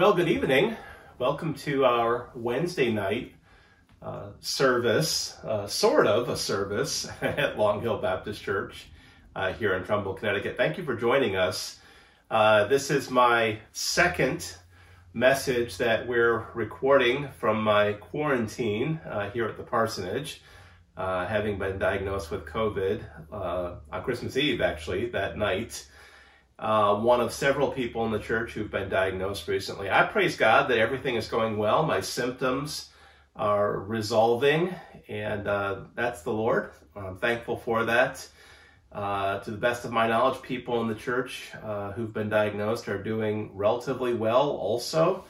Well, good evening. Welcome to our Wednesday night uh, service, uh, sort of a service at Long Hill Baptist Church uh, here in Trumbull, Connecticut. Thank you for joining us. Uh, this is my second message that we're recording from my quarantine uh, here at the parsonage, uh, having been diagnosed with COVID on Christmas Eve, actually, that night uh, one of several people in the church who've been diagnosed recently. I praise God that everything is going well. My symptoms are resolving, and uh, that's the Lord. I'm thankful for that. Uh, to the best of my knowledge, people in the church uh, who've been diagnosed are doing relatively well also.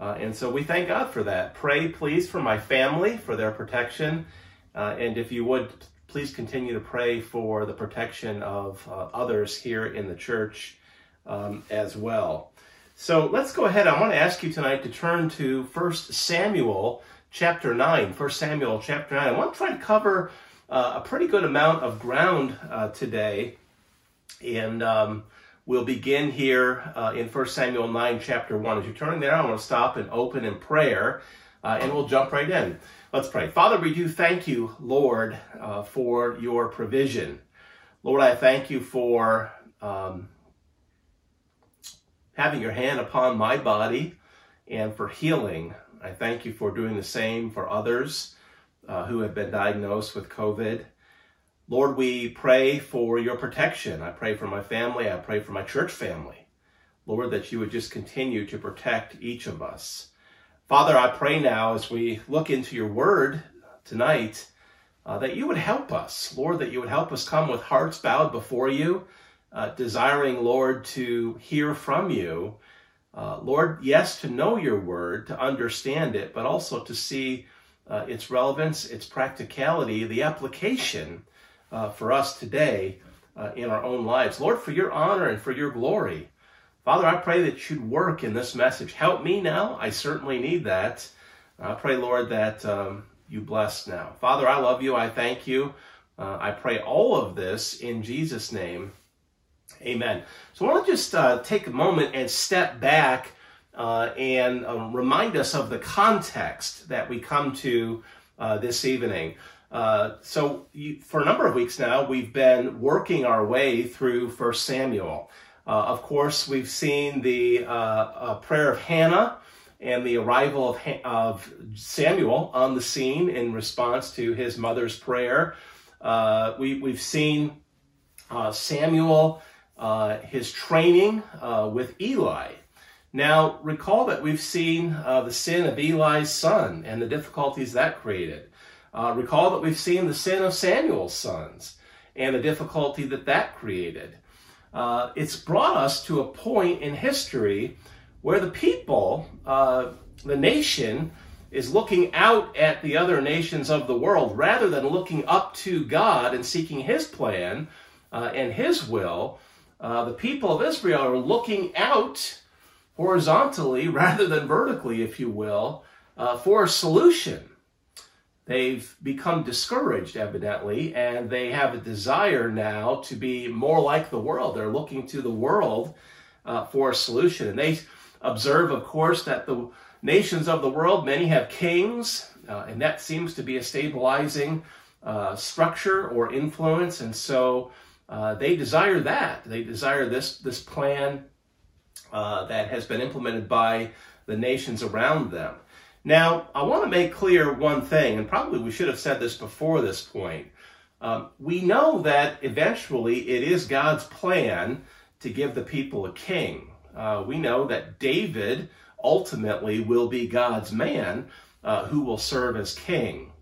Uh, and so we thank God for that. Pray, please, for my family, for their protection. Uh, and if you would, please continue to pray for the protection of uh, others here in the church um, as well. So let's go ahead. I want to ask you tonight to turn to 1 Samuel chapter 9. 1 Samuel chapter 9. I want to try to cover uh, a pretty good amount of ground uh, today. And um, we'll begin here uh, in 1 Samuel 9, chapter 1. As you're turning there, I want to stop and open in prayer, uh, and we'll jump right in. Let's pray. Father, we do thank you, Lord, uh, for your provision. Lord, I thank you for um, having your hand upon my body and for healing. I thank you for doing the same for others uh, who have been diagnosed with COVID. Lord, we pray for your protection. I pray for my family. I pray for my church family. Lord, that you would just continue to protect each of us. Father, I pray now as we look into your word tonight uh, that you would help us, Lord, that you would help us come with hearts bowed before you, uh, desiring, Lord, to hear from you. Uh, Lord, yes, to know your word, to understand it, but also to see uh, its relevance, its practicality, the application uh, for us today uh, in our own lives. Lord, for your honor and for your glory. Father, I pray that you'd work in this message. Help me now. I certainly need that. I pray, Lord, that um, you bless now. Father, I love you. I thank you. Uh, I pray all of this in Jesus' name. Amen. So I want to just uh, take a moment and step back uh, and um, remind us of the context that we come to uh, this evening. Uh, so, you, for a number of weeks now, we've been working our way through First Samuel. Uh, of course, we've seen the uh, uh, prayer of Hannah and the arrival of, of, Samuel on the scene in response to his mother's prayer. Uh, we, have seen uh, Samuel, uh, his training with Eli. Now, recall that we've seen the sin of Eli's son and the difficulties that created. recall that we've seen the sin of Samuel's sons and the difficulty that that created uh, it's brought us to a point in history where the people, uh, the nation, is looking out at the other nations of the world rather than looking up to God and seeking His plan uh, and His will. Uh, the people of Israel are looking out horizontally rather than vertically, if you will, uh, for a solution. They've become discouraged, evidently, and they have a desire now to be more like the world. They're looking to the world uh, for a solution. And they observe, of course, that the nations of the world, many have kings, uh, and that seems to be a stabilizing uh, structure or influence. And so uh, they desire that. They desire this, this plan uh, that has been implemented by the nations around them. Now, I want to make clear one thing, and probably we should have said this before this point. Um, we know that eventually it is God's plan to give the people a king. Uh, we know that David ultimately will be God's man uh, who will serve as king.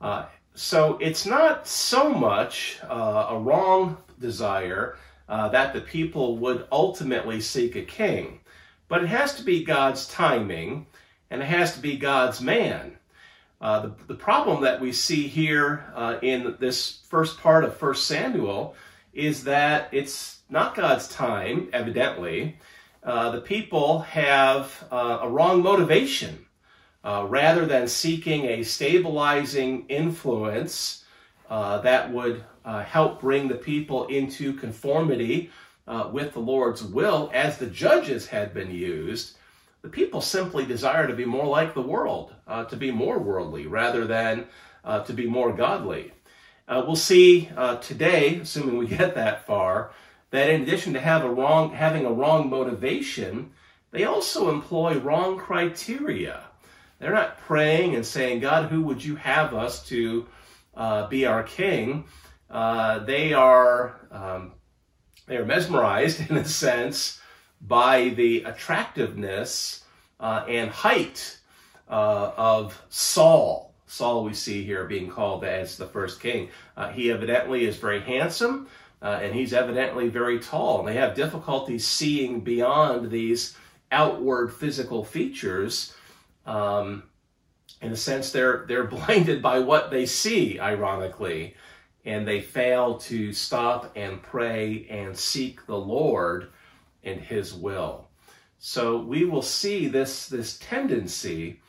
Uh, so it's not so much uh, a wrong desire uh, that the people would ultimately seek a king, but it has to be God's timing and it has to be God's man. Uh, the, the problem that we see here uh, in this first part of 1 Samuel is that it's not God's time, evidently. Uh, the people have uh, a wrong motivation. Uh, rather than seeking a stabilizing influence uh, that would help bring the people into conformity with the Lord's will, as the judges had been used, the people simply desire to be more like the world, uh, to be more worldly rather than uh, to be more godly. Uh, we'll see uh, today, assuming we get that far, that in addition to have a wrong, having a wrong motivation, they also employ wrong criteria. They're not praying and saying, God, who would you have us to uh, be our king? Uh, they are um, they are mesmerized in a sense by the attractiveness uh, and height uh, of Saul. Saul, we see here being called as the first king. Uh, he evidently is very handsome, uh, and he's evidently very tall. And they have difficulty seeing beyond these outward physical features. Um, in a sense, they're they're blinded by what they see. Ironically, and they fail to stop and pray and seek the Lord and His will. So we will see this this tendency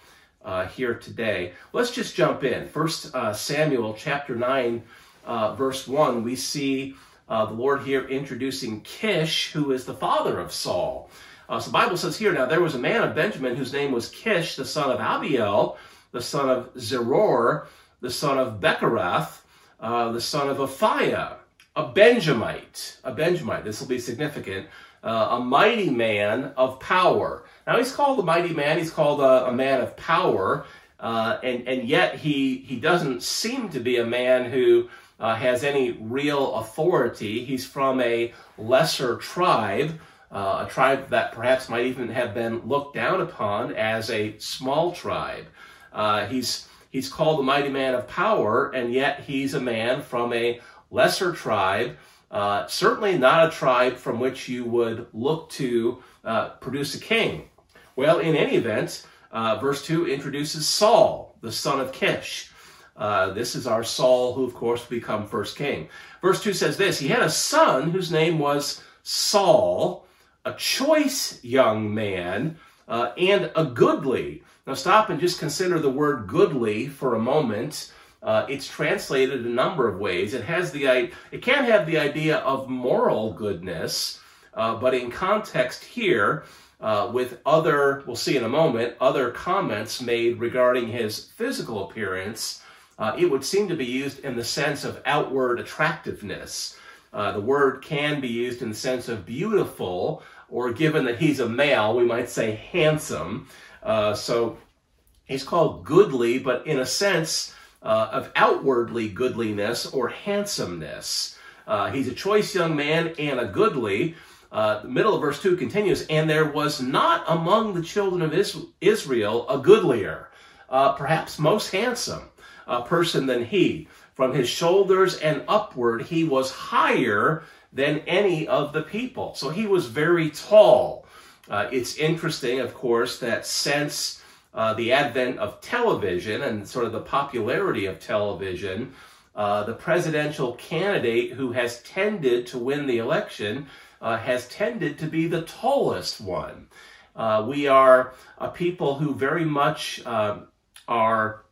uh, here today. Let's just jump in. First uh, Samuel chapter nine, uh, verse one. We see uh, the Lord here introducing Kish, who is the father of Saul. Uh, so the Bible says here, now there was a man of Benjamin whose name was Kish, the son of Abiel, the son of Zeror, the son of Bechorath, uh, the son of Aphiah, a Benjamite. A Benjamite, this will be significant. Uh, a mighty man of power. Now he's called a mighty man, he's called a, a man of power, uh, and, and yet he, he doesn't seem to be a man who uh, has any real authority. He's from a lesser tribe, uh, a tribe that perhaps might even have been looked down upon as a small tribe. Uh, he's He's called a mighty man of power, and yet he's a man from a lesser tribe, uh, certainly not a tribe from which you would look to uh, produce a king. Well, in any event, uh, verse 2 introduces Saul, the son of Kish. Uh, this is our Saul, who of course will become first king. Verse 2 says this He had a son whose name was Saul, a choice young man, uh, and a goodly. Now, stop and just consider the word goodly for a moment. Uh, it's translated a number of ways. It has the it can have the idea of moral goodness, uh, but in context here, uh, with other we'll see in a moment other comments made regarding his physical appearance, uh, it would seem to be used in the sense of outward attractiveness. Uh, the word can be used in the sense of beautiful, or given that he's a male, we might say handsome. Uh, so he's called goodly, but in a sense uh, of outwardly goodliness or handsomeness. Uh, he's a choice young man and a goodly. Uh, the middle of verse 2 continues, and there was not among the children of Israel a goodlier, uh, perhaps most handsome person than he. From his shoulders and upward, he was higher than any of the people. So he was very tall. Uh, it's interesting, of course, that since uh, the advent of television and sort of the popularity of television, uh, the presidential candidate who has tended to win the election uh, has tended to be the tallest one. Uh, we are a people who very much um, are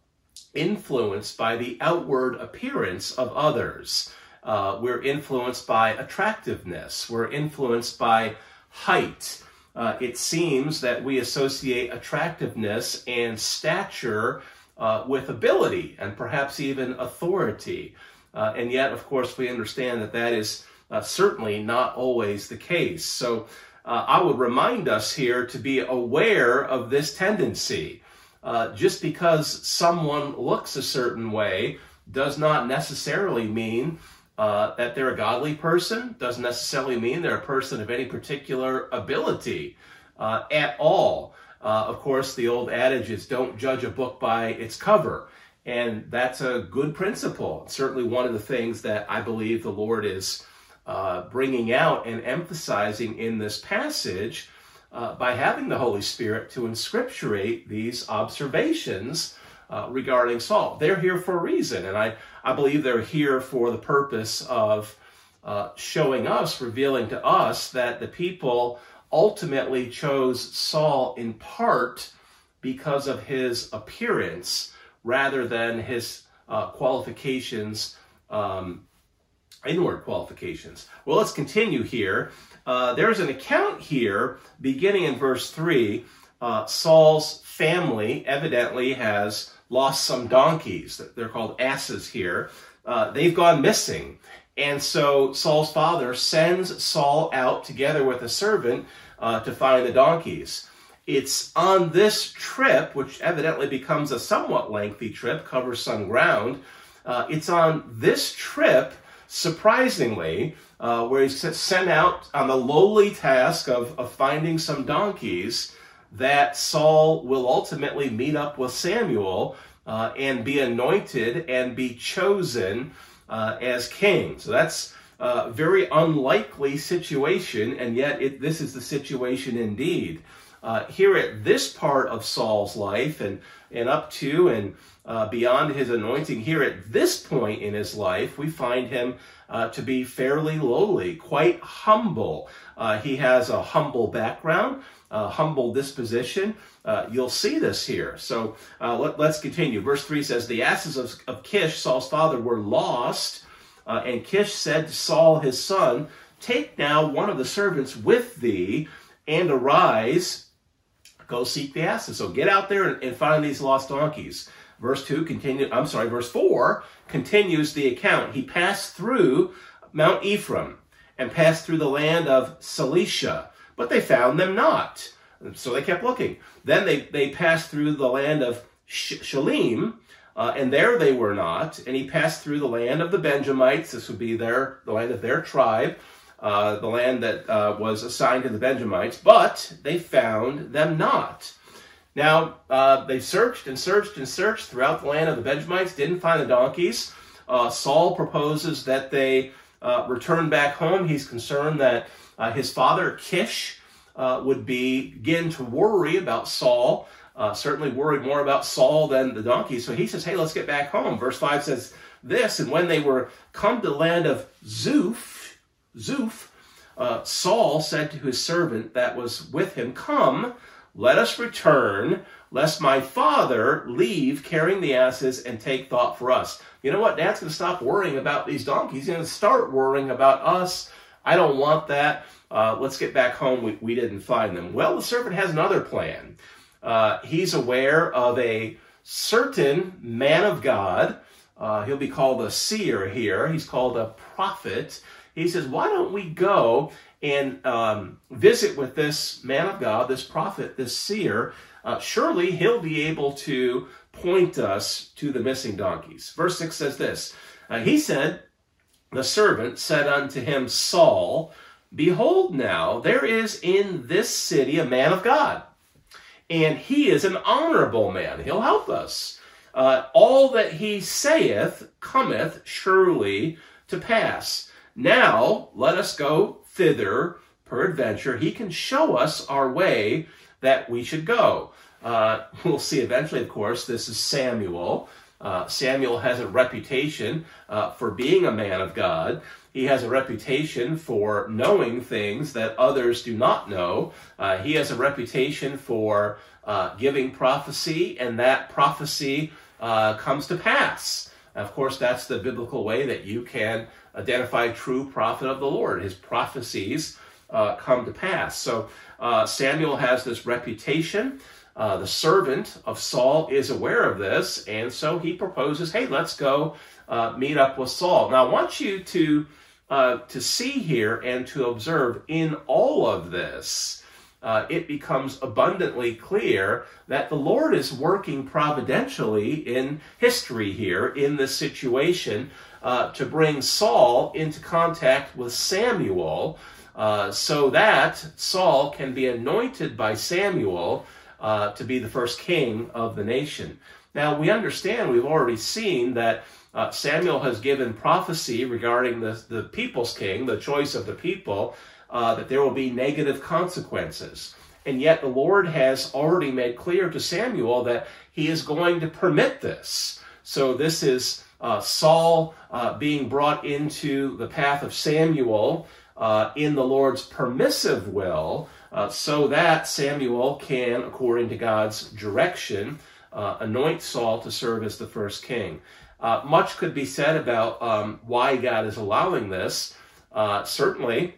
influenced by the outward appearance of others. Uh, we're influenced by attractiveness. We're influenced by height uh, it seems that we associate attractiveness and stature uh, with ability and perhaps even authority. Uh, and yet, of course, we understand that that is uh, certainly not always the case. So uh, I would remind us here to be aware of this tendency. Uh, just because someone looks a certain way does not necessarily mean uh, that they're a godly person doesn't necessarily mean they're a person of any particular ability uh, at all. Uh, of course, the old adage is don't judge a book by its cover. And that's a good principle. certainly one of the things that I believe the Lord is uh, bringing out and emphasizing in this passage uh, by having the Holy Spirit to inscripturate these observations uh, regarding Saul. They're here for a reason, and I, I believe they're here for the purpose of uh, showing us, revealing to us that the people ultimately chose Saul in part because of his appearance rather than his uh, qualifications, um, inward qualifications. Well, let's continue here. Uh, there's an account here beginning in verse 3 uh, Saul's family evidently has lost some donkeys. They're called asses here. Uh, they've gone missing. And so Saul's father sends Saul out together with a servant uh, to find the donkeys. It's on this trip, which evidently becomes a somewhat lengthy trip, covers some ground. Uh, it's on this trip, surprisingly, uh, where he's sent out on the lowly task of, of finding some donkeys, that Saul will ultimately meet up with Samuel uh, and be anointed and be chosen uh, as king. So that's a very unlikely situation, and yet it, this is the situation indeed. Uh, here at this part of Saul's life and, and up to and uh, beyond his anointing, here at this point in his life, we find him uh, to be fairly lowly, quite humble. Uh, he has a humble background, a humble disposition. Uh, you'll see this here. So uh, let, us continue. Verse 3 says, The asses of, of Kish, Saul's father, were lost. and Kish said to Saul his son, Take now one of the servants with thee, and arise, go seek the asses. So get out there and, and find these lost donkeys. Verse 2 continue, I'm sorry, verse 4 continues the account. He passed through Mount Ephraim and passed through the land of Shalisha, but they found them not. So they kept looking. Then they, they passed through the land of Shalim, uh, and there they were not. And he passed through the land of the Benjamites. This would be their the land of their tribe, uh, the land that uh, was assigned to the Benjamites. But they found them not. Now, uh, they searched and searched and searched throughout the land of the Benjamites, didn't find the donkeys. Uh, Saul proposes that they uh, return back home. He's concerned that uh, his father, Kish, uh, would begin to worry about Saul, uh, certainly worried more about Saul than the donkeys. So he says, Hey, let's get back home. Verse 5 says this And when they were come to the land of Zuph, Zuph, Saul said to his servant that was with him, Come, let us return, lest my father leave carrying the asses and take thought for us. You know what? Dad's going to stop worrying about these donkeys. He's going to start worrying about us. I don't want that. Uh, let's get back home. We, we didn't find them. Well, the servant has another plan. Uh, he's aware of a certain man of God. Uh, he'll be called a seer here. He's called a prophet. He says, Why don't we go and um, visit with this man of God, this prophet, this seer, uh, surely he'll be able to point us to the missing donkeys. Verse 6 says this uh, He said, The servant said unto him, Saul, Behold, now there is in this city a man of God, and he is an honorable man. He'll help us. Uh, all that he saith cometh surely to pass. Now let us go thither, peradventure, he can show us our way that we should go. Uh, we'll see eventually, of course, this is Samuel. Uh, Samuel has a reputation uh, for being a man of God. He has a reputation for knowing things that others do not know. Uh, he has a reputation for uh, giving prophecy, and that prophecy uh, comes to pass. Of course, that's the biblical way that you can identify true prophet of the Lord. His prophecies uh, come to pass. So uh, Samuel has this reputation. Uh, the servant of Saul is aware of this, and so he proposes, "Hey, let's go uh, meet up with Saul." Now, I want you to uh, to see here and to observe in all of this. Uh, it becomes abundantly clear that the Lord is working providentially in history here in this situation uh, to bring Saul into contact with Samuel uh, so that Saul can be anointed by Samuel uh, to be the first king of the nation. Now, we understand, we've already seen that uh, Samuel has given prophecy regarding the, the people's king, the choice of the people, uh, that there will be negative consequences. And yet, the Lord has already made clear to Samuel that he is going to permit this. So, this is uh, Saul uh, being brought into the path of Samuel uh, in the Lord's permissive will, uh, so that Samuel can, according to God's direction, uh, anoint Saul to serve as the first king. Uh, much could be said about um, why God is allowing this. certainly,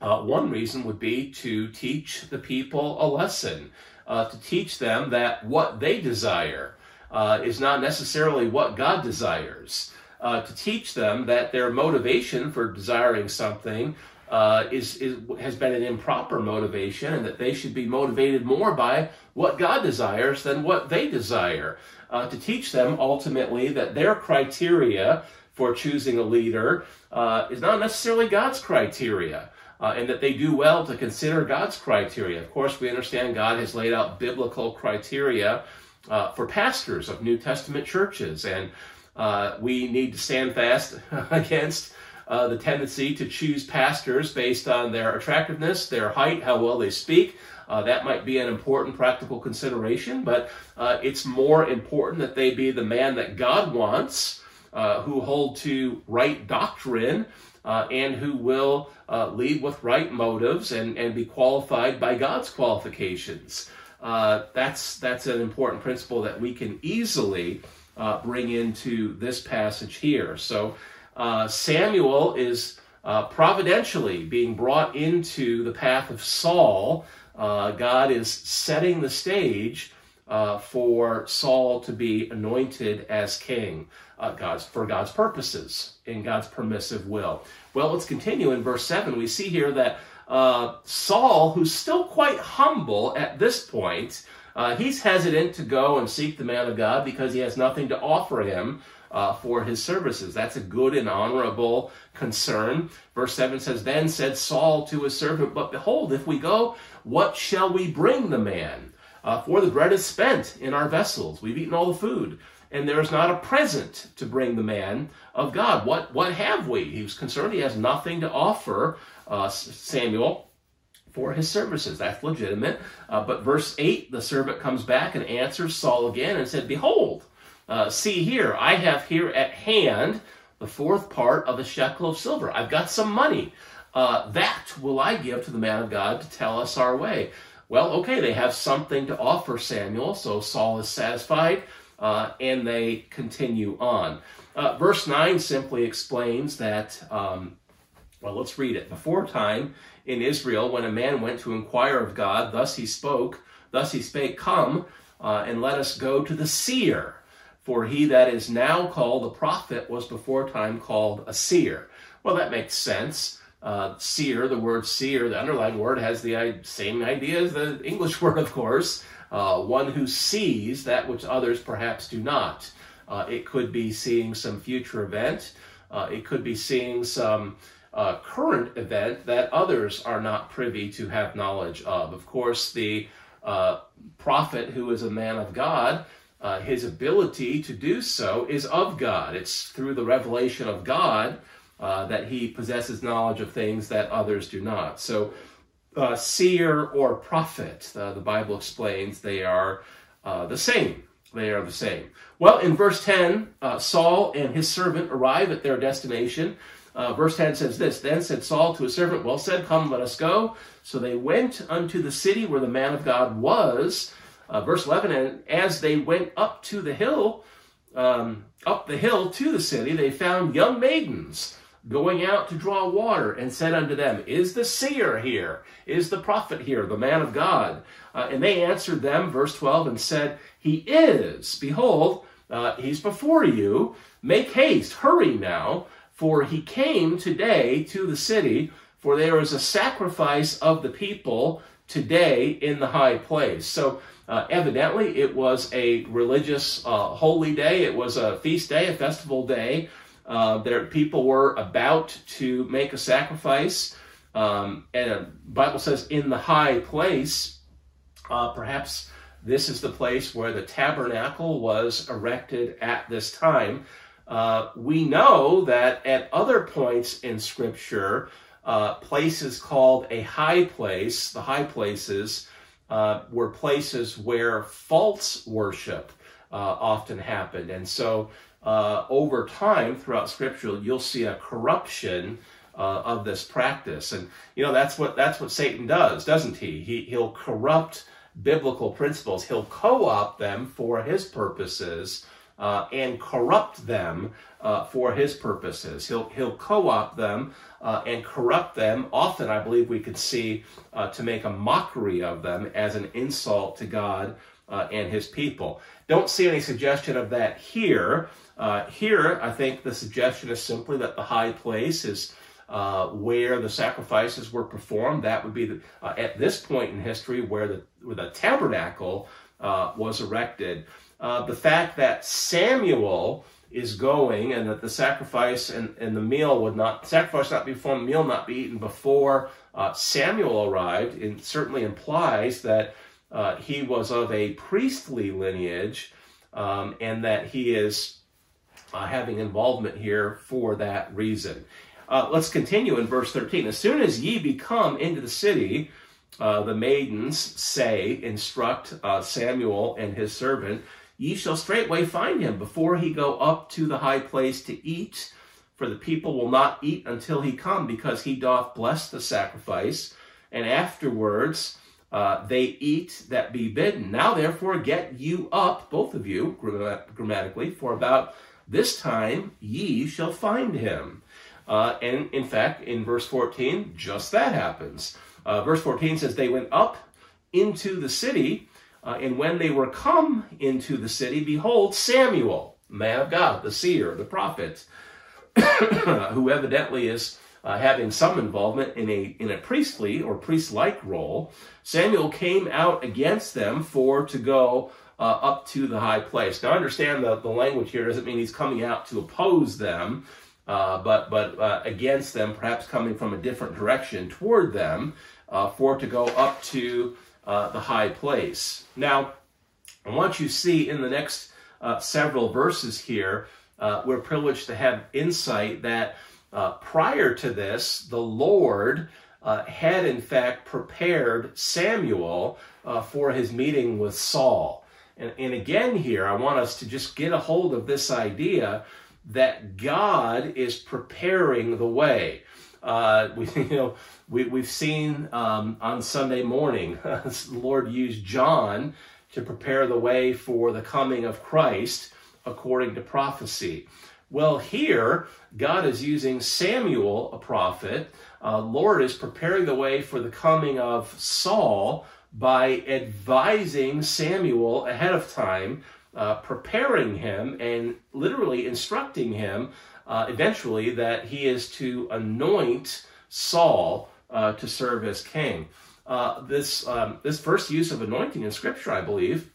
one reason would be to teach the people a lesson. uh, to teach them that what they desire uh, is not necessarily what God desires. Uh, to teach them that their motivation for desiring something uh, is, is, has been an improper motivation and that they should be motivated more by what God desires than what they desire. Uh, to teach them ultimately that their criteria for choosing a leader uh, is not necessarily God's criteria. Uh, and that they do well to consider God's criteria. Of course, we understand God has laid out biblical criteria uh, for pastors of New Testament churches, and uh, we need to stand fast against uh, the tendency to choose pastors based on their attractiveness, their height, how well they speak. Uh, that might be an important practical consideration, but uh, it's more important that they be the man that God wants, who hold to right doctrine, uh, and who will uh, lead with right motives and, and be qualified by God's qualifications. that's, that's an important principle that we can easily bring into this passage here. So uh, Samuel is uh, providentially being brought into the path of Saul. Uh, God is setting the stage uh, for Saul to be anointed as king uh, God's, for God's purposes, in God's permissive will. Well, let's continue in verse 7. We see here that uh, Saul, who's still quite humble at this point, he's hesitant to go and seek the man of God because he has nothing to offer him uh, for his services. That's a good and honorable concern. Verse 7 says, Then said Saul to his servant, But behold, if we go, what shall we bring the man? Uh, for the bread is spent in our vessels. We've eaten all the food. And there is not a present to bring the man of God. What, what have we? He was concerned he has nothing to offer uh, Samuel for his services. That's legitimate. Uh, but verse 8, the servant comes back and answers Saul again and said, Behold, uh, see here, I have here at hand the fourth part of a shekel of silver. I've got some money. Uh, that will I give to the man of God to tell us our way. Well, okay, they have something to offer Samuel, so Saul is satisfied, uh, and they continue on. Uh, verse 9 simply explains that, um, well, let's read it. Before time in Israel, when a man went to inquire of God, thus he spoke, thus he spake, Come uh, and let us go to the seer for he that is now called a prophet was before time called a seer. Well, that makes sense. Uh, seer, the word seer, the underlying word has the same idea as the English word, of course. Uh, one who sees that which others perhaps do not. Uh, it could be seeing some future event. Uh, it could be seeing some uh, current event that others are not privy to have knowledge of. Of course, the uh, prophet who is a man of God his ability to do so is of God. It's through the revelation of God uh, that he possesses knowledge of things that others do not. So, uh, seer or prophet, uh, the Bible explains they are uh, the same. They are the same. Well, in verse 10, uh, Saul and his servant arrive at their destination. verse 10 says this Then said Saul to his servant, Well said, come, let us go. So they went unto the city where the man of God was. Verse 11, and as they went up to the hill, um, up the hill to the city, they found young maidens going out to draw water and said unto them, Is the seer here? Is the prophet here, the man of God? Uh, and they answered them, verse 12, and said, He is. Behold, uh, he's before you. Make haste, hurry now, for he came today to the city, for there is a sacrifice of the people today in the high place. So uh, evidently, it was a religious uh, holy day. It was a feast day, a festival day. Uh, people were about to make a sacrifice, um, and the Bible says, "In the high place." Uh, perhaps this is the place where the tabernacle was erected at this time. Uh, we know that at other points in Scripture, uh, places called a high place, the high places, uh, were places where false worship uh, often happened. And so uh, over time throughout scripture, you'll see a corruption uh, of this practice. And you know that's what that's what Satan does, doesn't he? he he'll corrupt biblical principles. He'll co-opt them for his purposes. uh, and corrupt them uh, for his purposes. He'll, he'll co opt them uh, and corrupt them. Often, I believe we could see uh, to make a mockery of them as an insult to God uh, and his people. Don't see any suggestion of that here. Uh, here, I think the suggestion is simply that the high place is. where the sacrifices were performed, that would be the, at this point in history where the, where the tabernacle was erected. the fact that Samuel is going and that the sacrifice and, and the meal would not sacrifice not be performed meal not be eaten before uh, samuel arrived it certainly implies that uh, he was of a priestly lineage um, and that he is uh, having involvement here for that reason uh, let's continue in verse 13 as soon as ye become into the city uh, the maidens say instruct uh, samuel and his servant ye shall straightway find him before he go up to the high place to eat. For the people will not eat until he come, because he doth bless the sacrifice. And afterwards uh, they eat that be bidden. Now therefore get you up, both of you, grammatically, for about this time ye shall find him. Uh, and in fact, in verse 14, just that happens. Uh, verse 14 says, They went up into the city, uh, and when they were come into the city, behold, Samuel, man of God, the seer, the prophet, who evidently is uh, having some involvement in a in a priestly or priest-like role, Samuel came out against them for to go uh, up to the high place. Now, understand that the language here doesn't mean he's coming out to oppose them, uh, but but uh, against them, perhaps coming from a different direction toward them, uh, for to go up to uh, the high place. Now, I want you to see in the next uh, several verses here, uh, we're privileged to have insight that uh, prior to this, the Lord uh, had in fact prepared Samuel uh, for his meeting with Saul. And, and again, here, I want us to just get a hold of this idea that God is preparing the way. Uh, we, you know, we, we've seen um, on Sunday morning, the Lord used John to prepare the way for the coming of Christ according to prophecy. Well, here, God is using Samuel, a prophet. Uh, Lord is preparing the way for the coming of Saul by advising Samuel ahead of time, uh, preparing him and literally instructing him uh, eventually that he is to anoint Saul uh, to serve as king. Uh, this um, this first use of anointing in Scripture, I believe,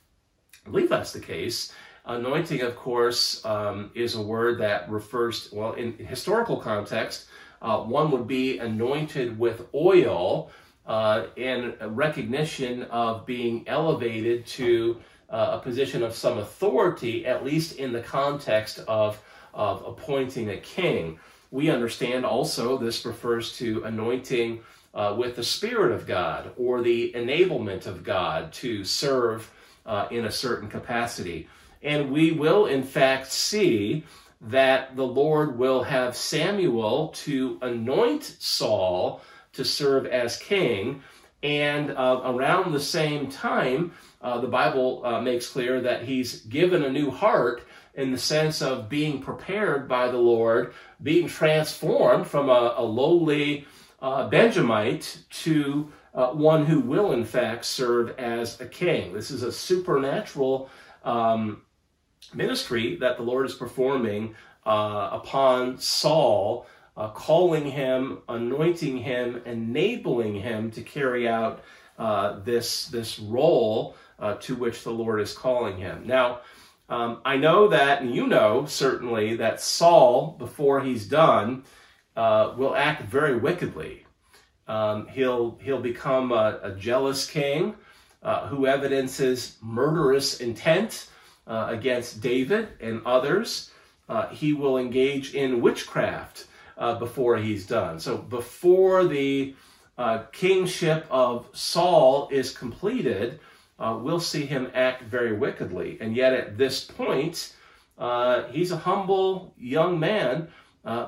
I believe that's the case. Anointing, of course, um, is a word that refers, to, well, in historical context, uh, one would be anointed with oil uh, in recognition of being elevated to uh, a position of some authority, at least in the context of of appointing a king. We understand also this refers to anointing uh, with the Spirit of God or the enablement of God to serve uh, in a certain capacity. And we will, in fact, see that the Lord will have Samuel to anoint Saul to serve as king. And uh, around the same time, uh, the Bible uh, makes clear that he's given a new heart in the sense of being prepared by the Lord, being transformed from a, a lowly uh, Benjamite to uh, one who will, in fact, serve as a king. This is a supernatural um, ministry that the Lord is performing uh, upon Saul, uh, calling him, anointing him, enabling him to carry out uh, this, this role uh, to which the Lord is calling him. Now, um, I know that, and you know certainly, that Saul, before he's done, uh, will act very wickedly. Um, he'll, he'll become a, a jealous king uh, who evidences murderous intent uh, against David and others. Uh, he will engage in witchcraft uh, before he's done. So, before the uh, kingship of Saul is completed, uh, we'll see him act very wickedly. And yet, at this point, uh, he's a humble young man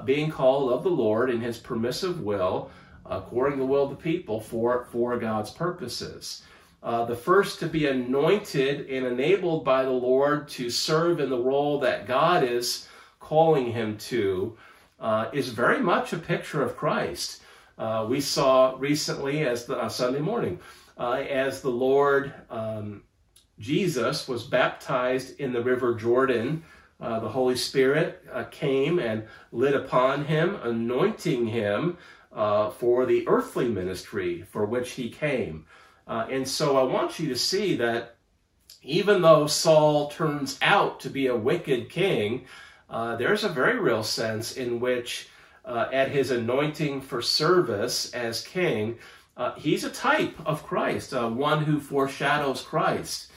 being called of the Lord in his permissive will, according to the will of the people, for, for God's purposes. Uh, the first to be anointed and enabled by the Lord to serve in the role that God is calling him to, uh, is very much a picture of Christ. Uh, we saw recently, as the uh, Sunday morning, uh, as the Lord um, Jesus was baptized in the River Jordan. Uh, the Holy Spirit came and lit upon him, anointing him for the earthly ministry for which he came. Uh, and so I want you to see that even though Saul turns out to be a wicked king, uh, there's a very real sense in which, uh, at his anointing for service as king, uh, he's a type of Christ, uh, one who foreshadows Christ.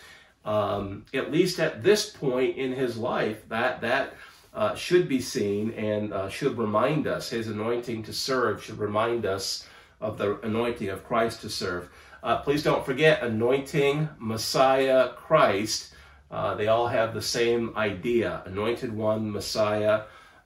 Um, at least at this point in his life, that that uh, should be seen and should remind us. His anointing to serve should remind us of the anointing of Christ to serve. Uh, please don't forget anointing, Messiah, Christ. Uh, they all have the same idea. Anointed one, Messiah,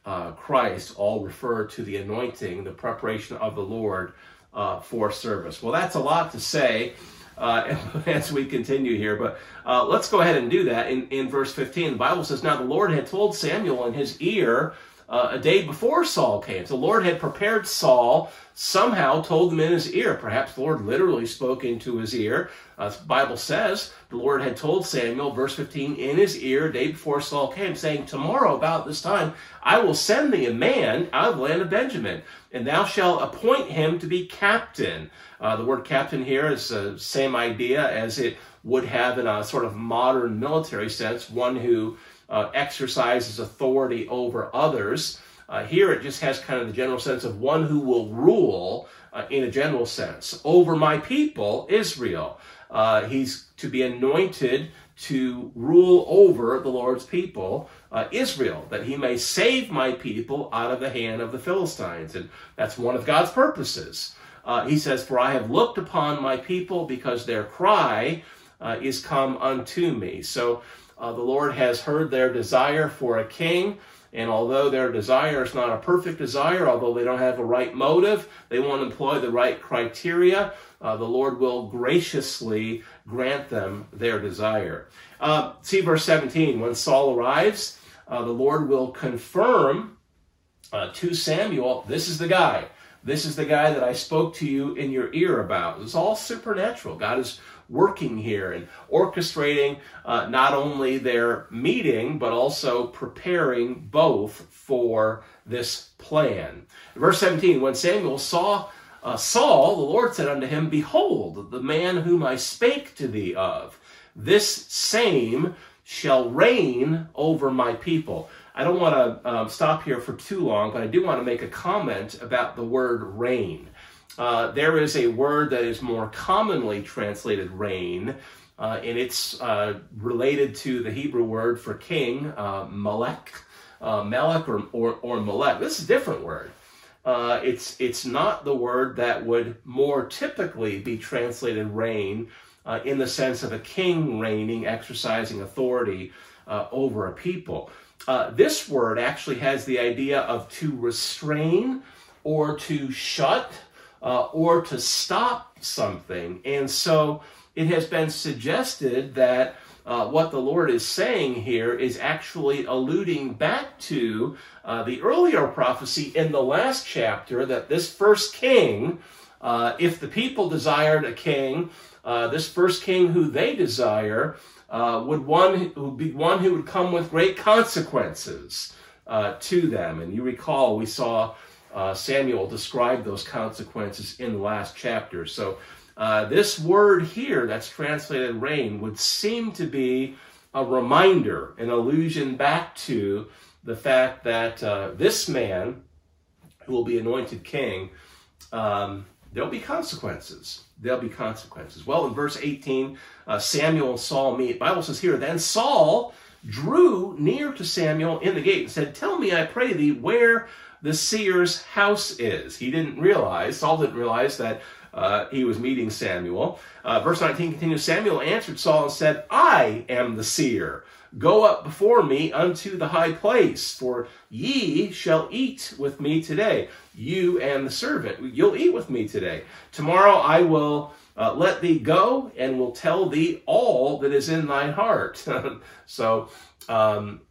uh, Christ, all refer to the anointing, the preparation of the Lord uh, for service. Well, that's a lot to say uh, as we continue here, but uh, let's go ahead and do that. In, in verse 15, the Bible says, Now the Lord had told Samuel in his ear uh, a day before Saul came. The Lord had prepared Saul, somehow told him in his ear. Perhaps the Lord literally spoke into his ear. Uh, the Bible says the Lord had told Samuel, verse 15, in his ear, day before Saul came, saying, Tomorrow about this time I will send thee a man out of the land of Benjamin, and thou shalt appoint him to be captain. Uh, the word captain here is the same idea as it would have in a sort of modern military sense, one who uh, exercises authority over others. Uh, here it just has kind of the general sense of one who will rule uh, in a general sense over my people, Israel. Uh, he's to be anointed to rule over the Lord's people, uh, Israel, that he may save my people out of the hand of the Philistines. And that's one of God's purposes. Uh, he says, For I have looked upon my people because their cry is come unto me. So uh, the Lord has heard their desire for a king. And although their desire is not a perfect desire, although they don't have a right motive, they won't employ the right criteria, uh, the Lord will graciously grant them their desire. Uh, see verse 17. When Saul arrives, uh, the Lord will confirm uh, to Samuel, this is the guy. This is the guy that I spoke to you in your ear about. It's all supernatural. God is working here and orchestrating uh, not only their meeting, but also preparing both for this plan. Verse 17 When Samuel saw uh, Saul, the Lord said unto him, Behold, the man whom I spake to thee of, this same shall reign over my people. I don't want to um, stop here for too long, but I do want to make a comment about the word reign. Uh, there is a word that is more commonly translated reign, uh, and it's uh, related to the Hebrew word for king, uh, Melech, uh, Melech or, or, or Melech. This is a different word. Uh, it's, it's not the word that would more typically be translated reign in the sense of a king reigning, exercising authority over a people. this word actually has the idea of to restrain or to shut uh, or to stop something. And so it has been suggested that uh, what the Lord is saying here is actually alluding back to uh, the earlier prophecy in the last chapter that this first king, uh, if the people desired a king, uh, this first king who they desire uh, would one would be one who would come with great consequences to them. And you recall we saw uh, Samuel described those consequences in the last chapter. So uh, this word here that's translated reign would seem to be a reminder, an allusion back to the fact that uh, this man who will be anointed king, um, there'll be consequences. There'll be consequences. Well, in verse 18, uh, Samuel and Saul meet. Bible says here, then Saul drew near to Samuel in the gate and said, Tell me, I pray thee, where the seer's house is. He didn't realize, Saul didn't realize that uh, he was meeting Samuel. Uh, verse 19 continues Samuel answered Saul and said, I am the seer. Go up before me unto the high place, for ye shall eat with me today. You and the servant, you'll eat with me today. Tomorrow I will uh, let thee go and will tell thee all that is in thine heart. so, um,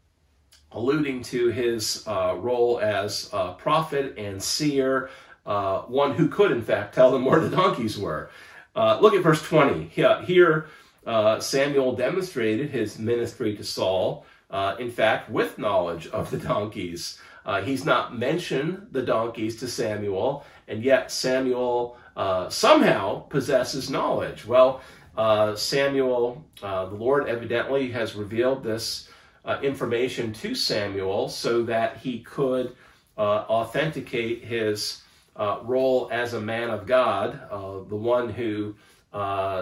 alluding to his uh, role as a prophet and seer, uh, one who could, in fact, tell them where the donkeys were. Uh, look at verse 20. Here, uh, Samuel demonstrated his ministry to Saul, in fact, with knowledge of the donkeys. he's not mentioned the donkeys to Samuel, and yet Samuel uh, somehow possesses knowledge. Well, uh, Samuel, uh, the Lord evidently has revealed this uh, information to Samuel so that he could uh, authenticate his role as a man of God, the one who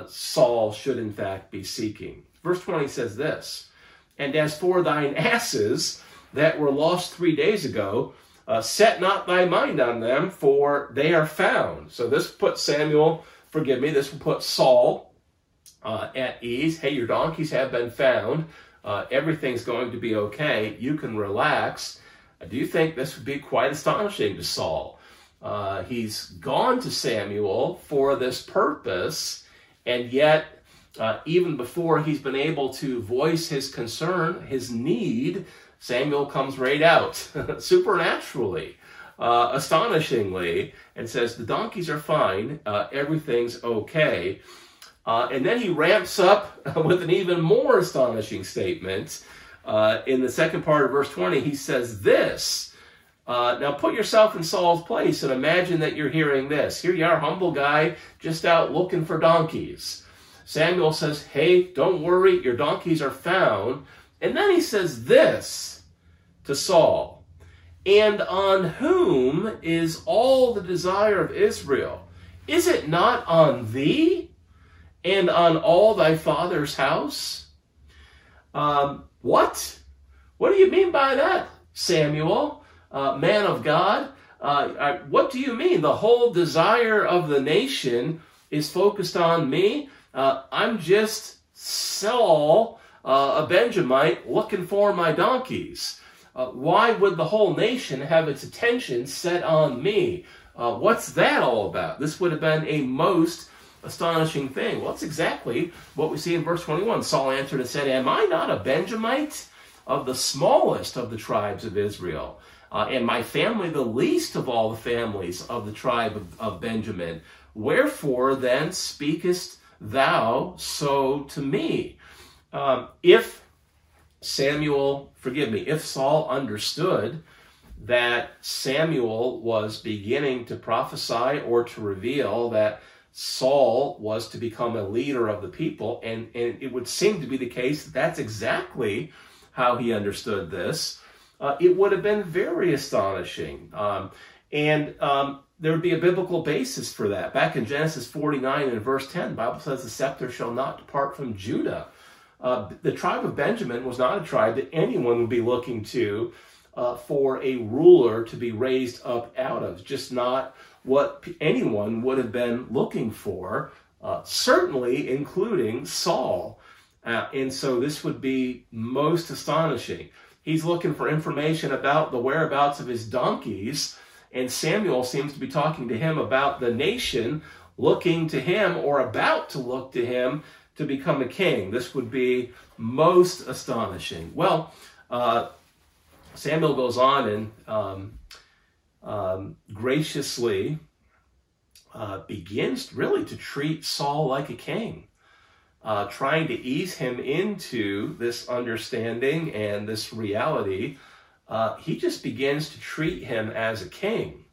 Saul should in fact be seeking. Verse 20 says this And as for thine asses that were lost three days ago, uh, set not thy mind on them, for they are found. So this puts Samuel, forgive me, this will put Saul uh, at ease. Hey, your donkeys have been found. Uh, everything's going to be okay. You can relax. I do think this would be quite astonishing to Saul. Uh, he's gone to Samuel for this purpose, and yet, uh, even before he's been able to voice his concern, his need, Samuel comes right out supernaturally, uh, astonishingly, and says, The donkeys are fine, uh, everything's okay. Uh, and then he ramps up with an even more astonishing statement. Uh, in the second part of verse 20, he says this. Uh, now put yourself in Saul's place and imagine that you're hearing this. Here you are, humble guy, just out looking for donkeys. Samuel says, Hey, don't worry, your donkeys are found. And then he says this to Saul, and on whom is all the desire of Israel? Is it not on thee and on all thy father's house? Um, what? What do you mean by that, Samuel, uh, man of God? Uh, I, what do you mean? The whole desire of the nation is focused on me. Uh, I'm just Saul, uh, a Benjamite, looking for my donkeys. Uh, why would the whole nation have its attention set on me? Uh, what's that all about? This would have been a most astonishing thing. Well, that's exactly what we see in verse 21. Saul answered and said, Am I not a Benjamite of the smallest of the tribes of Israel? Uh, and my family the least of all the families of the tribe of, of Benjamin. Wherefore then speakest thou so to me? Um, if Samuel, forgive me, if Saul understood that Samuel was beginning to prophesy or to reveal that Saul was to become a leader of the people, and, and it would seem to be the case that that's exactly how he understood this, uh, it would have been very astonishing. Um, and um, there would be a biblical basis for that. Back in Genesis 49 and verse 10, Bible says, The scepter shall not depart from Judah uh, the tribe of Benjamin was not a tribe that anyone would be looking to uh, for a ruler to be raised up out of. Just not what anyone would have been looking for, uh, certainly including Saul. Uh, and so this would be most astonishing. He's looking for information about the whereabouts of his donkeys, and Samuel seems to be talking to him about the nation looking to him or about to look to him to become a king. This would be most astonishing. Well, uh, Samuel goes on and um, um, graciously uh, begins really to treat Saul like a king, uh, trying to ease him into this understanding and this reality. Uh, he just begins to treat him as a king.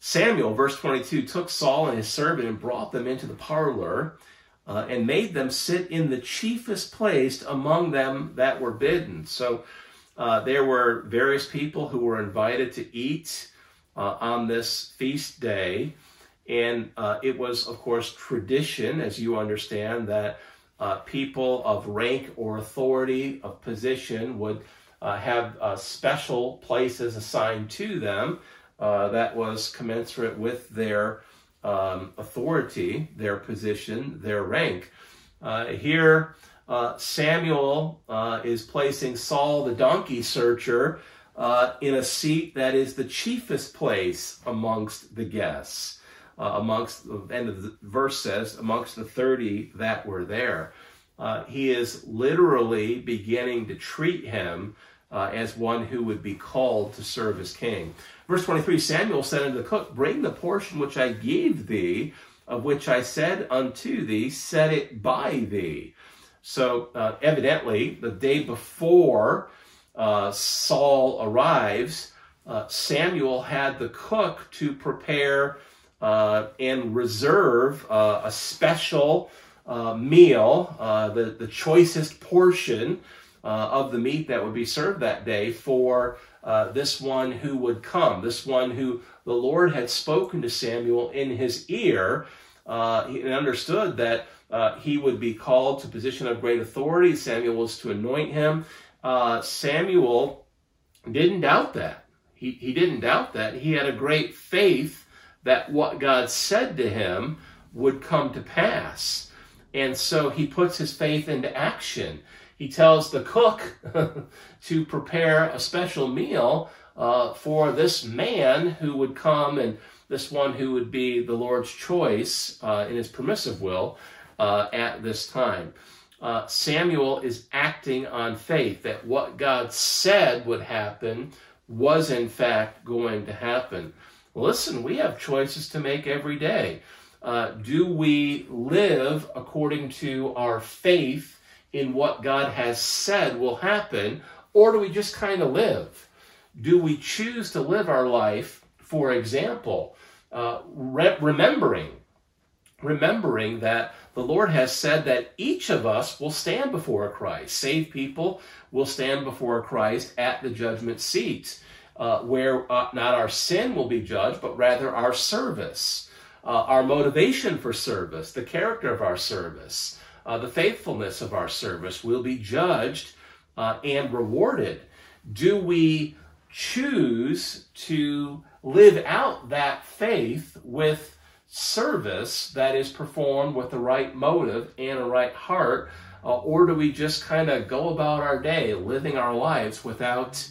Samuel, verse 22, took Saul and his servant and brought them into the parlor uh, and made them sit in the chiefest place among them that were bidden. So uh, there were various people who were invited to eat uh, on this feast day. And uh, it was, of course, tradition, as you understand, that uh, people of rank or authority, of position, would uh, have special places assigned to them that was commensurate with their um, authority, their position, their rank. Uh, here, uh, Samuel uh, is placing Saul, the donkey searcher, uh, in a seat that is the chiefest place amongst the guests. uh, amongst the end of the verse says, amongst the 30 that were there. Uh, he is literally beginning to treat him uh, as one who would be called to serve as king. Verse 23 Samuel said unto the cook, Bring the portion which I gave thee, of which I said unto thee, Set it by thee. So, uh, evidently, the day before uh, Saul arrives, uh, Samuel had the cook to prepare uh, and reserve uh, a special uh, meal, uh, the, the choicest portion of the meat that would be served that day for this one who would come, this one who the Lord had spoken to Samuel in his ear. he understood that he would be called to position of great authority. Samuel was to anoint him. Samuel didn't doubt that. He, he didn't doubt that. He had a great faith that what God said to him would come to pass. And so he puts his faith into action. He tells the cook to prepare a special meal uh, for this man who would come and this one who would be the Lord's choice uh, in his permissive will uh, at this time. Uh, Samuel is acting on faith that what God said would happen was in fact going to happen. Listen, we have choices to make every day. Uh, do we live according to our faith in what God has said will happen, or do we just kind of live? Do we choose to live our life, for example, uh, re- remembering, remembering that the Lord has said that each of us will stand before Christ. Saved people will stand before Christ at the judgment seat, uh, where uh, not our sin will be judged, but rather our service, uh, our motivation for service, the character of our service, uh, the faithfulness of our service will be judged uh, and rewarded. Do we choose to live out that faith with service that is performed with the right motive and a right heart? Uh, or do we just kind of go about our day living our lives without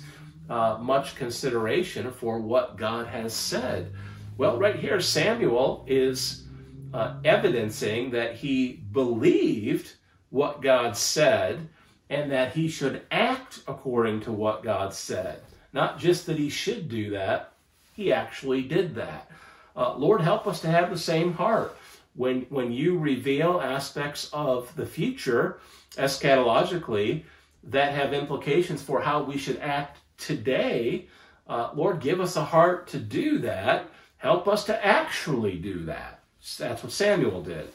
uh, much consideration for what God has said? Well, right here, Samuel is uh, evidencing that he believed what God said and that he should act according to what God said. Not just that he should do that, he actually did that. Uh, Lord, help us to have the same heart. When, when you reveal aspects of the future eschatologically that have implications for how we should act today, uh, Lord, give us a heart to do that. Help us to actually do that. That's what Samuel did.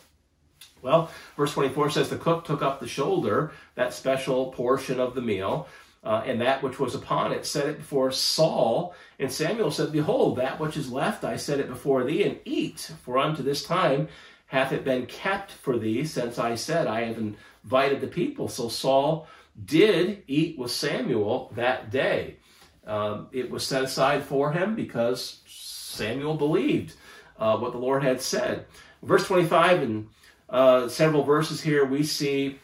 Well, verse 24 says the cook took up the shoulder, that special portion of the meal, uh, and that which was upon it set it before Saul. And Samuel said, Behold, that which is left I set it before thee, and eat, for unto this time hath it been kept for thee, since I said, I have invited the people. So Saul did eat with Samuel that day. Um, it was set aside for him because Samuel believed uh, what the Lord had said. Verse 25 and uh, several verses here, we see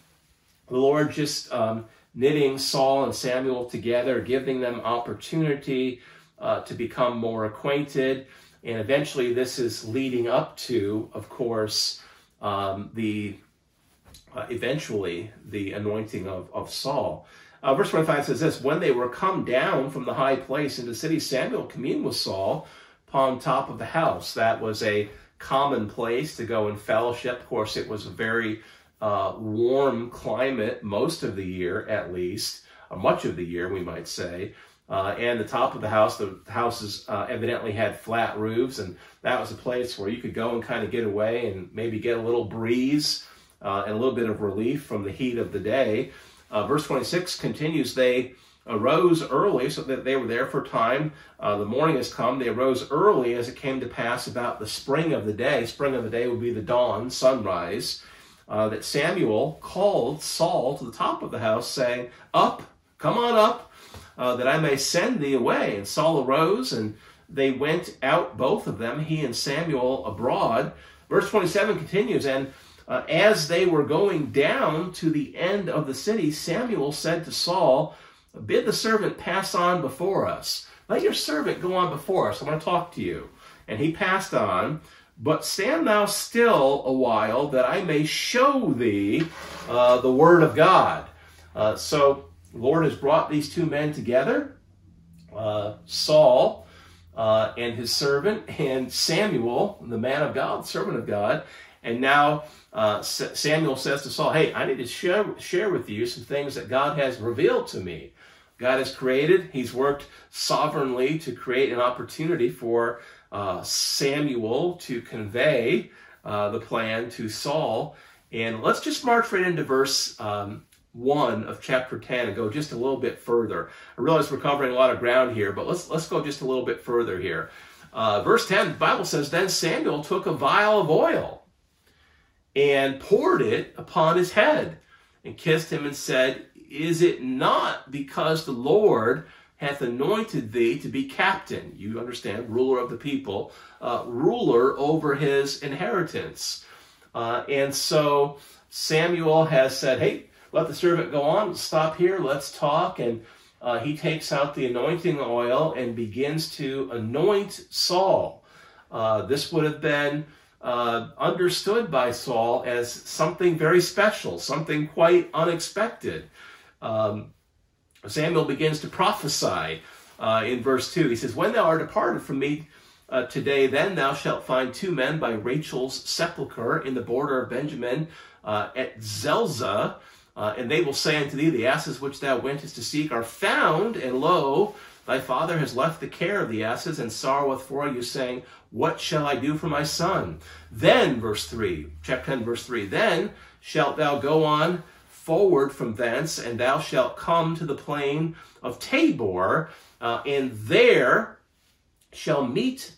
the Lord just um, knitting Saul and Samuel together, giving them opportunity uh, to become more acquainted. And eventually, this is leading up to, of course, um, the uh, eventually the anointing of, of Saul. Uh, verse 25 says this When they were come down from the high place into the city, Samuel communed with Saul upon top of the house. That was a common place to go and fellowship. Of course, it was a very uh, warm climate most of the year, at least, uh, much of the year, we might say. Uh, and the top of the house, the houses uh, evidently had flat roofs, and that was a place where you could go and kind of get away and maybe get a little breeze uh, and a little bit of relief from the heat of the day. Uh, verse 26 continues, they arose early, so that they were there for time. Uh, the morning has come. They arose early as it came to pass about the spring of the day. Spring of the day would be the dawn, sunrise uh, that Samuel called Saul to the top of the house, saying, Up, come on up, uh, that I may send thee away. And Saul arose, and they went out, both of them, he and Samuel, abroad. Verse 27 continues, And uh, as they were going down to the end of the city, Samuel said to Saul, Bid the servant pass on before us. Let your servant go on before us. I want to talk to you. And he passed on But stand thou still a while, that I may show thee uh, the word of God. Uh, so, Lord has brought these two men together uh, Saul uh, and his servant, and Samuel, the man of God, servant of God. And now uh, Samuel says to Saul, Hey, I need to share, share with you some things that God has revealed to me. God has created, He's worked sovereignly to create an opportunity for uh, Samuel to convey uh, the plan to Saul. And let's just march right into verse um, 1 of chapter 10 and go just a little bit further. I realize we're covering a lot of ground here, but let's, let's go just a little bit further here. Uh, verse 10, the Bible says, Then Samuel took a vial of oil and poured it upon his head and kissed him and said, Is it not because the Lord hath anointed thee to be captain? You understand, ruler of the people, uh, ruler over his inheritance. Uh, and so Samuel has said, Hey, let the servant go on, stop here, let's talk. And uh, he takes out the anointing oil and begins to anoint Saul. Uh, this would have been uh, understood by Saul as something very special, something quite unexpected. Um, Samuel begins to prophesy uh, in verse 2. He says, When thou art departed from me uh, today, then thou shalt find two men by Rachel's sepulchre in the border of Benjamin uh, at Zelzah. Uh, and they will say unto thee, The asses which thou wentest to seek are found, and lo, Thy father has left the care of the asses and sorroweth for you, saying, What shall I do for my son? Then, verse 3, chapter 10, verse 3, then shalt thou go on forward from thence, and thou shalt come to the plain of Tabor, uh, and there shall meet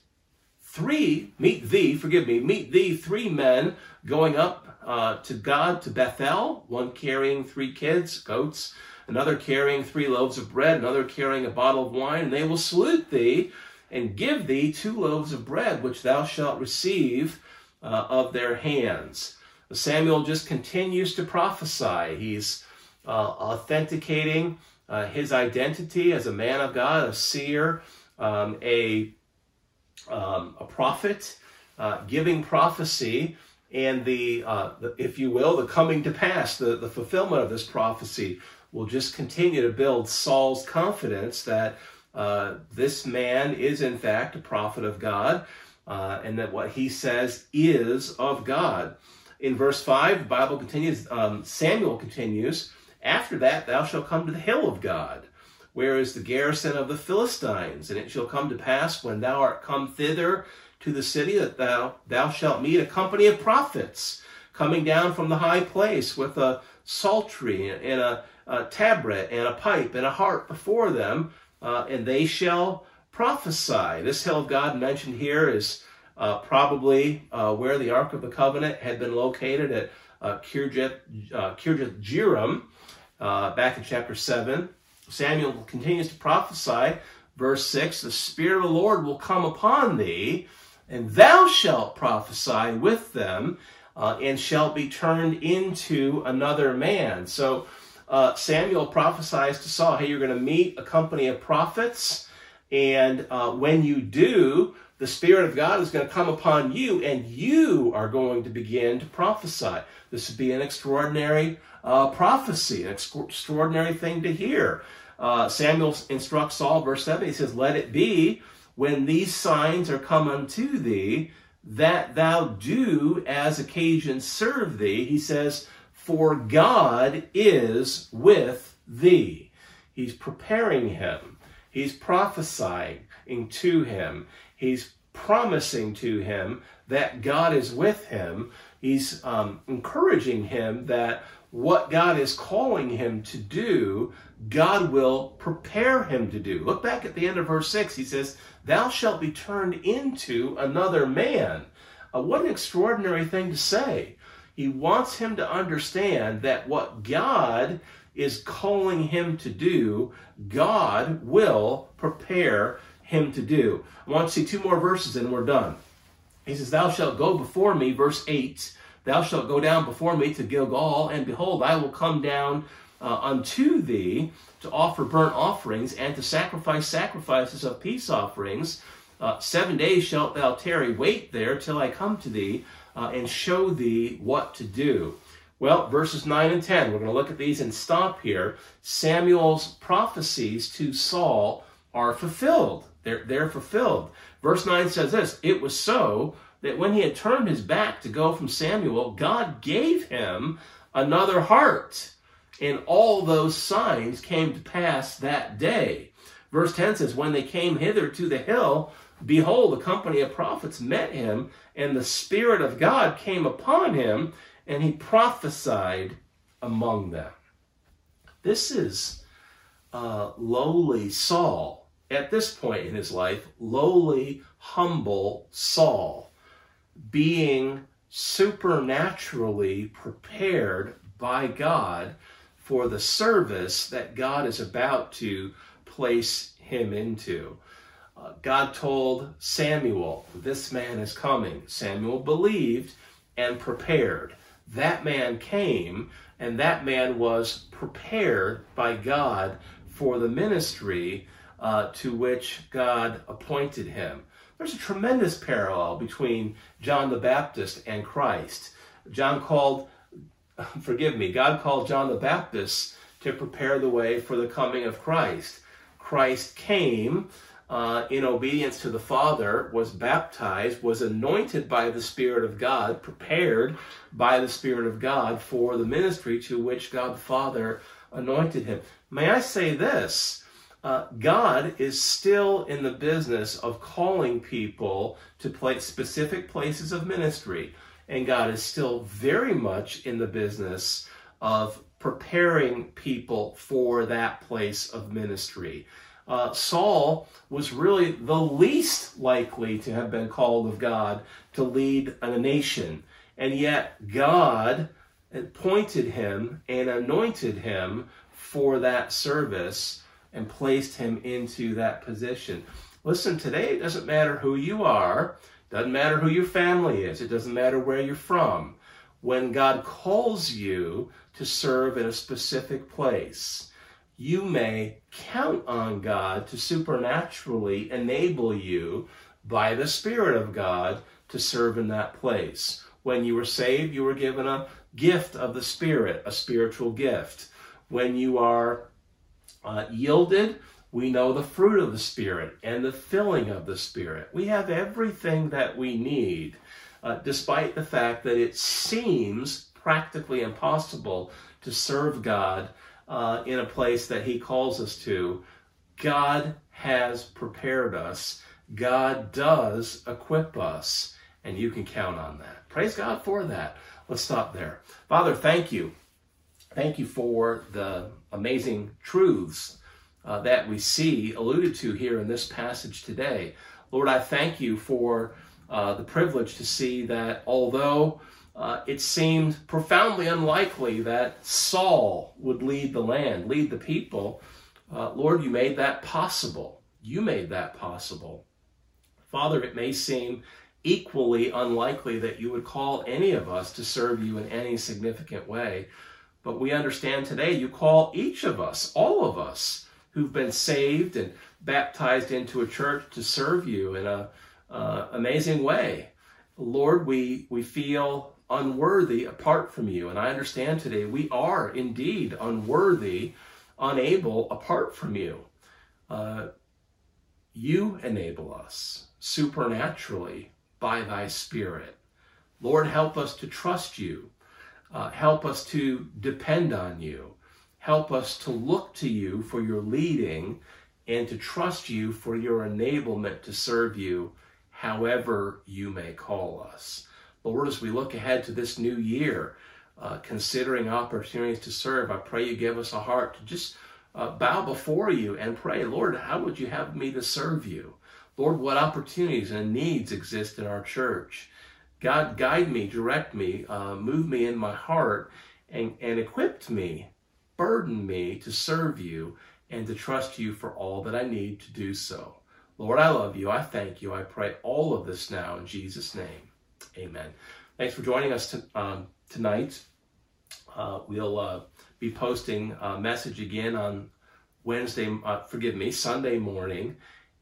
three, meet thee, forgive me, meet thee three men going up uh, to God to Bethel, one carrying three kids, goats, another carrying three loaves of bread, another carrying a bottle of wine, and they will salute thee and give thee two loaves of bread, which thou shalt receive uh, of their hands. Samuel just continues to prophesy. He's uh, authenticating uh, his identity as a man of God, a seer, um, a, um, a prophet, uh, giving prophecy, and the, uh, the, if you will, the coming to pass, the, the fulfillment of this prophecy will just continue to build Saul's confidence that uh, this man is, in fact, a prophet of God, uh, and that what he says is of God. In verse 5, the Bible continues, um, Samuel continues, After that thou shalt come to the hill of God, where is the garrison of the Philistines, and it shall come to pass when thou art come thither to the city that thou, thou shalt meet a company of prophets coming down from the high place with a psaltery and a a tabret and a pipe and a harp before them, uh, and they shall prophesy. This hill of God mentioned here is uh, probably uh, where the Ark of the Covenant had been located at uh, Kirjath, uh, Kirjath Jearim, uh, back in chapter 7. Samuel continues to prophesy. Verse 6 The Spirit of the Lord will come upon thee, and thou shalt prophesy with them, uh, and shalt be turned into another man. So, Samuel prophesies to Saul, hey, you're going to meet a company of prophets, and when you do, the Spirit of God is going to come upon you, and you are going to begin to prophesy. This would be an extraordinary uh, prophecy, an extraordinary thing to hear. Uh, Samuel instructs Saul, verse 7, he says, Let it be when these signs are come unto thee, that thou do as occasion serve thee. He says, for God is with thee. He's preparing him. He's prophesying to him. He's promising to him that God is with him. He's um, encouraging him that what God is calling him to do, God will prepare him to do. Look back at the end of verse 6. He says, Thou shalt be turned into another man. Uh, what an extraordinary thing to say. He wants him to understand that what God is calling him to do, God will prepare him to do. I want to see two more verses and we're done. He says, Thou shalt go before me, verse 8. Thou shalt go down before me to Gilgal, and behold, I will come down uh, unto thee to offer burnt offerings and to sacrifice sacrifices of peace offerings. uh, seven days shalt thou tarry. Wait there till I come to thee uh, and show thee what to do. Well, verses 9 and 10, we're going to look at these and stop here. Samuel's prophecies to Saul are fulfilled. They're, they're fulfilled. Verse 9 says this It was so that when he had turned his back to go from Samuel, God gave him another heart. And all those signs came to pass that day. Verse 10 says, When they came hither to the hill, behold, a company of prophets met him, and the Spirit of God came upon him, and he prophesied among them. This is uh, lowly Saul. At this point in his life, lowly, humble Saul, being supernaturally prepared by God for the service that God is about to place him into. Uh, God told Samuel, This man is coming. Samuel believed and prepared. That man came, and that man was prepared by God for the ministry uh, to which God appointed him. There's a tremendous parallel between John the Baptist and Christ. John called, forgive me, God called John the Baptist to prepare the way for the coming of Christ. Christ came uh, in obedience to the Father, was baptized, was anointed by the Spirit of God, prepared by the Spirit of God for the ministry to which God the Father anointed him. May I say this? Uh, God is still in the business of calling people to specific places of ministry. And God is still very much in the business of preparing people for that place of ministry. Uh, Saul was really the least likely to have been called of God to lead a nation. And yet, God appointed him and anointed him for that service and placed him into that position. Listen, today it doesn't matter who you are, doesn't matter who your family is, it doesn't matter where you're from. When God calls you to serve in a specific place, you may count on God to supernaturally enable you by the Spirit of God to serve in that place. When you were saved, you were given a gift of the Spirit, a spiritual gift. When you are uh, yielded, we know the fruit of the Spirit and the filling of the Spirit. We have everything that we need, uh, despite the fact that it seems practically impossible to serve God uh, in a place that He calls us to. God has prepared us. God does equip us, and you can count on that. Praise God for that. Let's stop there. Father, thank you Thank you for the amazing truths uh, that we see alluded to here in this passage today. Lord, I thank you for uh, the privilege to see that although uh, it seemed profoundly unlikely that Saul would lead the land, lead the people, uh, Lord, you made that possible. You made that possible. Father, it may seem equally unlikely that you would call any of us to serve you in any significant way. But we understand today you call each of us, all of us, who've been saved and baptized into a church to serve you in an uh, amazing way. Lord, we we feel unworthy apart from you, and I understand today we are indeed unworthy, unable apart from you. Uh, you enable us supernaturally by thy Spirit. Lord, help us to trust you uh, help us to depend on you. Help us to look to you for your leading and to trust you for your enablement to serve you however you may call us. Lord, as we look ahead to this new year, uh, considering opportunities to serve, I pray you give us a heart to just uh, bow before you and pray, Lord, how would you have me to serve you? Lord, what opportunities and needs exist in our church? God guide me, direct me, uh, move me in my heart, and, and equipped me, burden me to serve you and to trust you for all that I need to do so. Lord, I love you. I thank you. I pray all of this now in Jesus' name. Amen. Thanks for joining us to, um, tonight. Uh, we'll uh, be posting a message again on Wednesday, uh, forgive me, Sunday morning.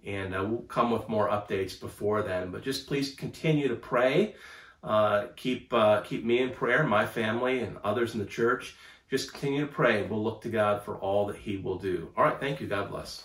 And uh, we'll come with more updates before then. But just please continue to pray. Uh, keep uh, keep me in prayer, my family, and others in the church. Just continue to pray. We'll look to God for all that He will do. All right. Thank you. God bless.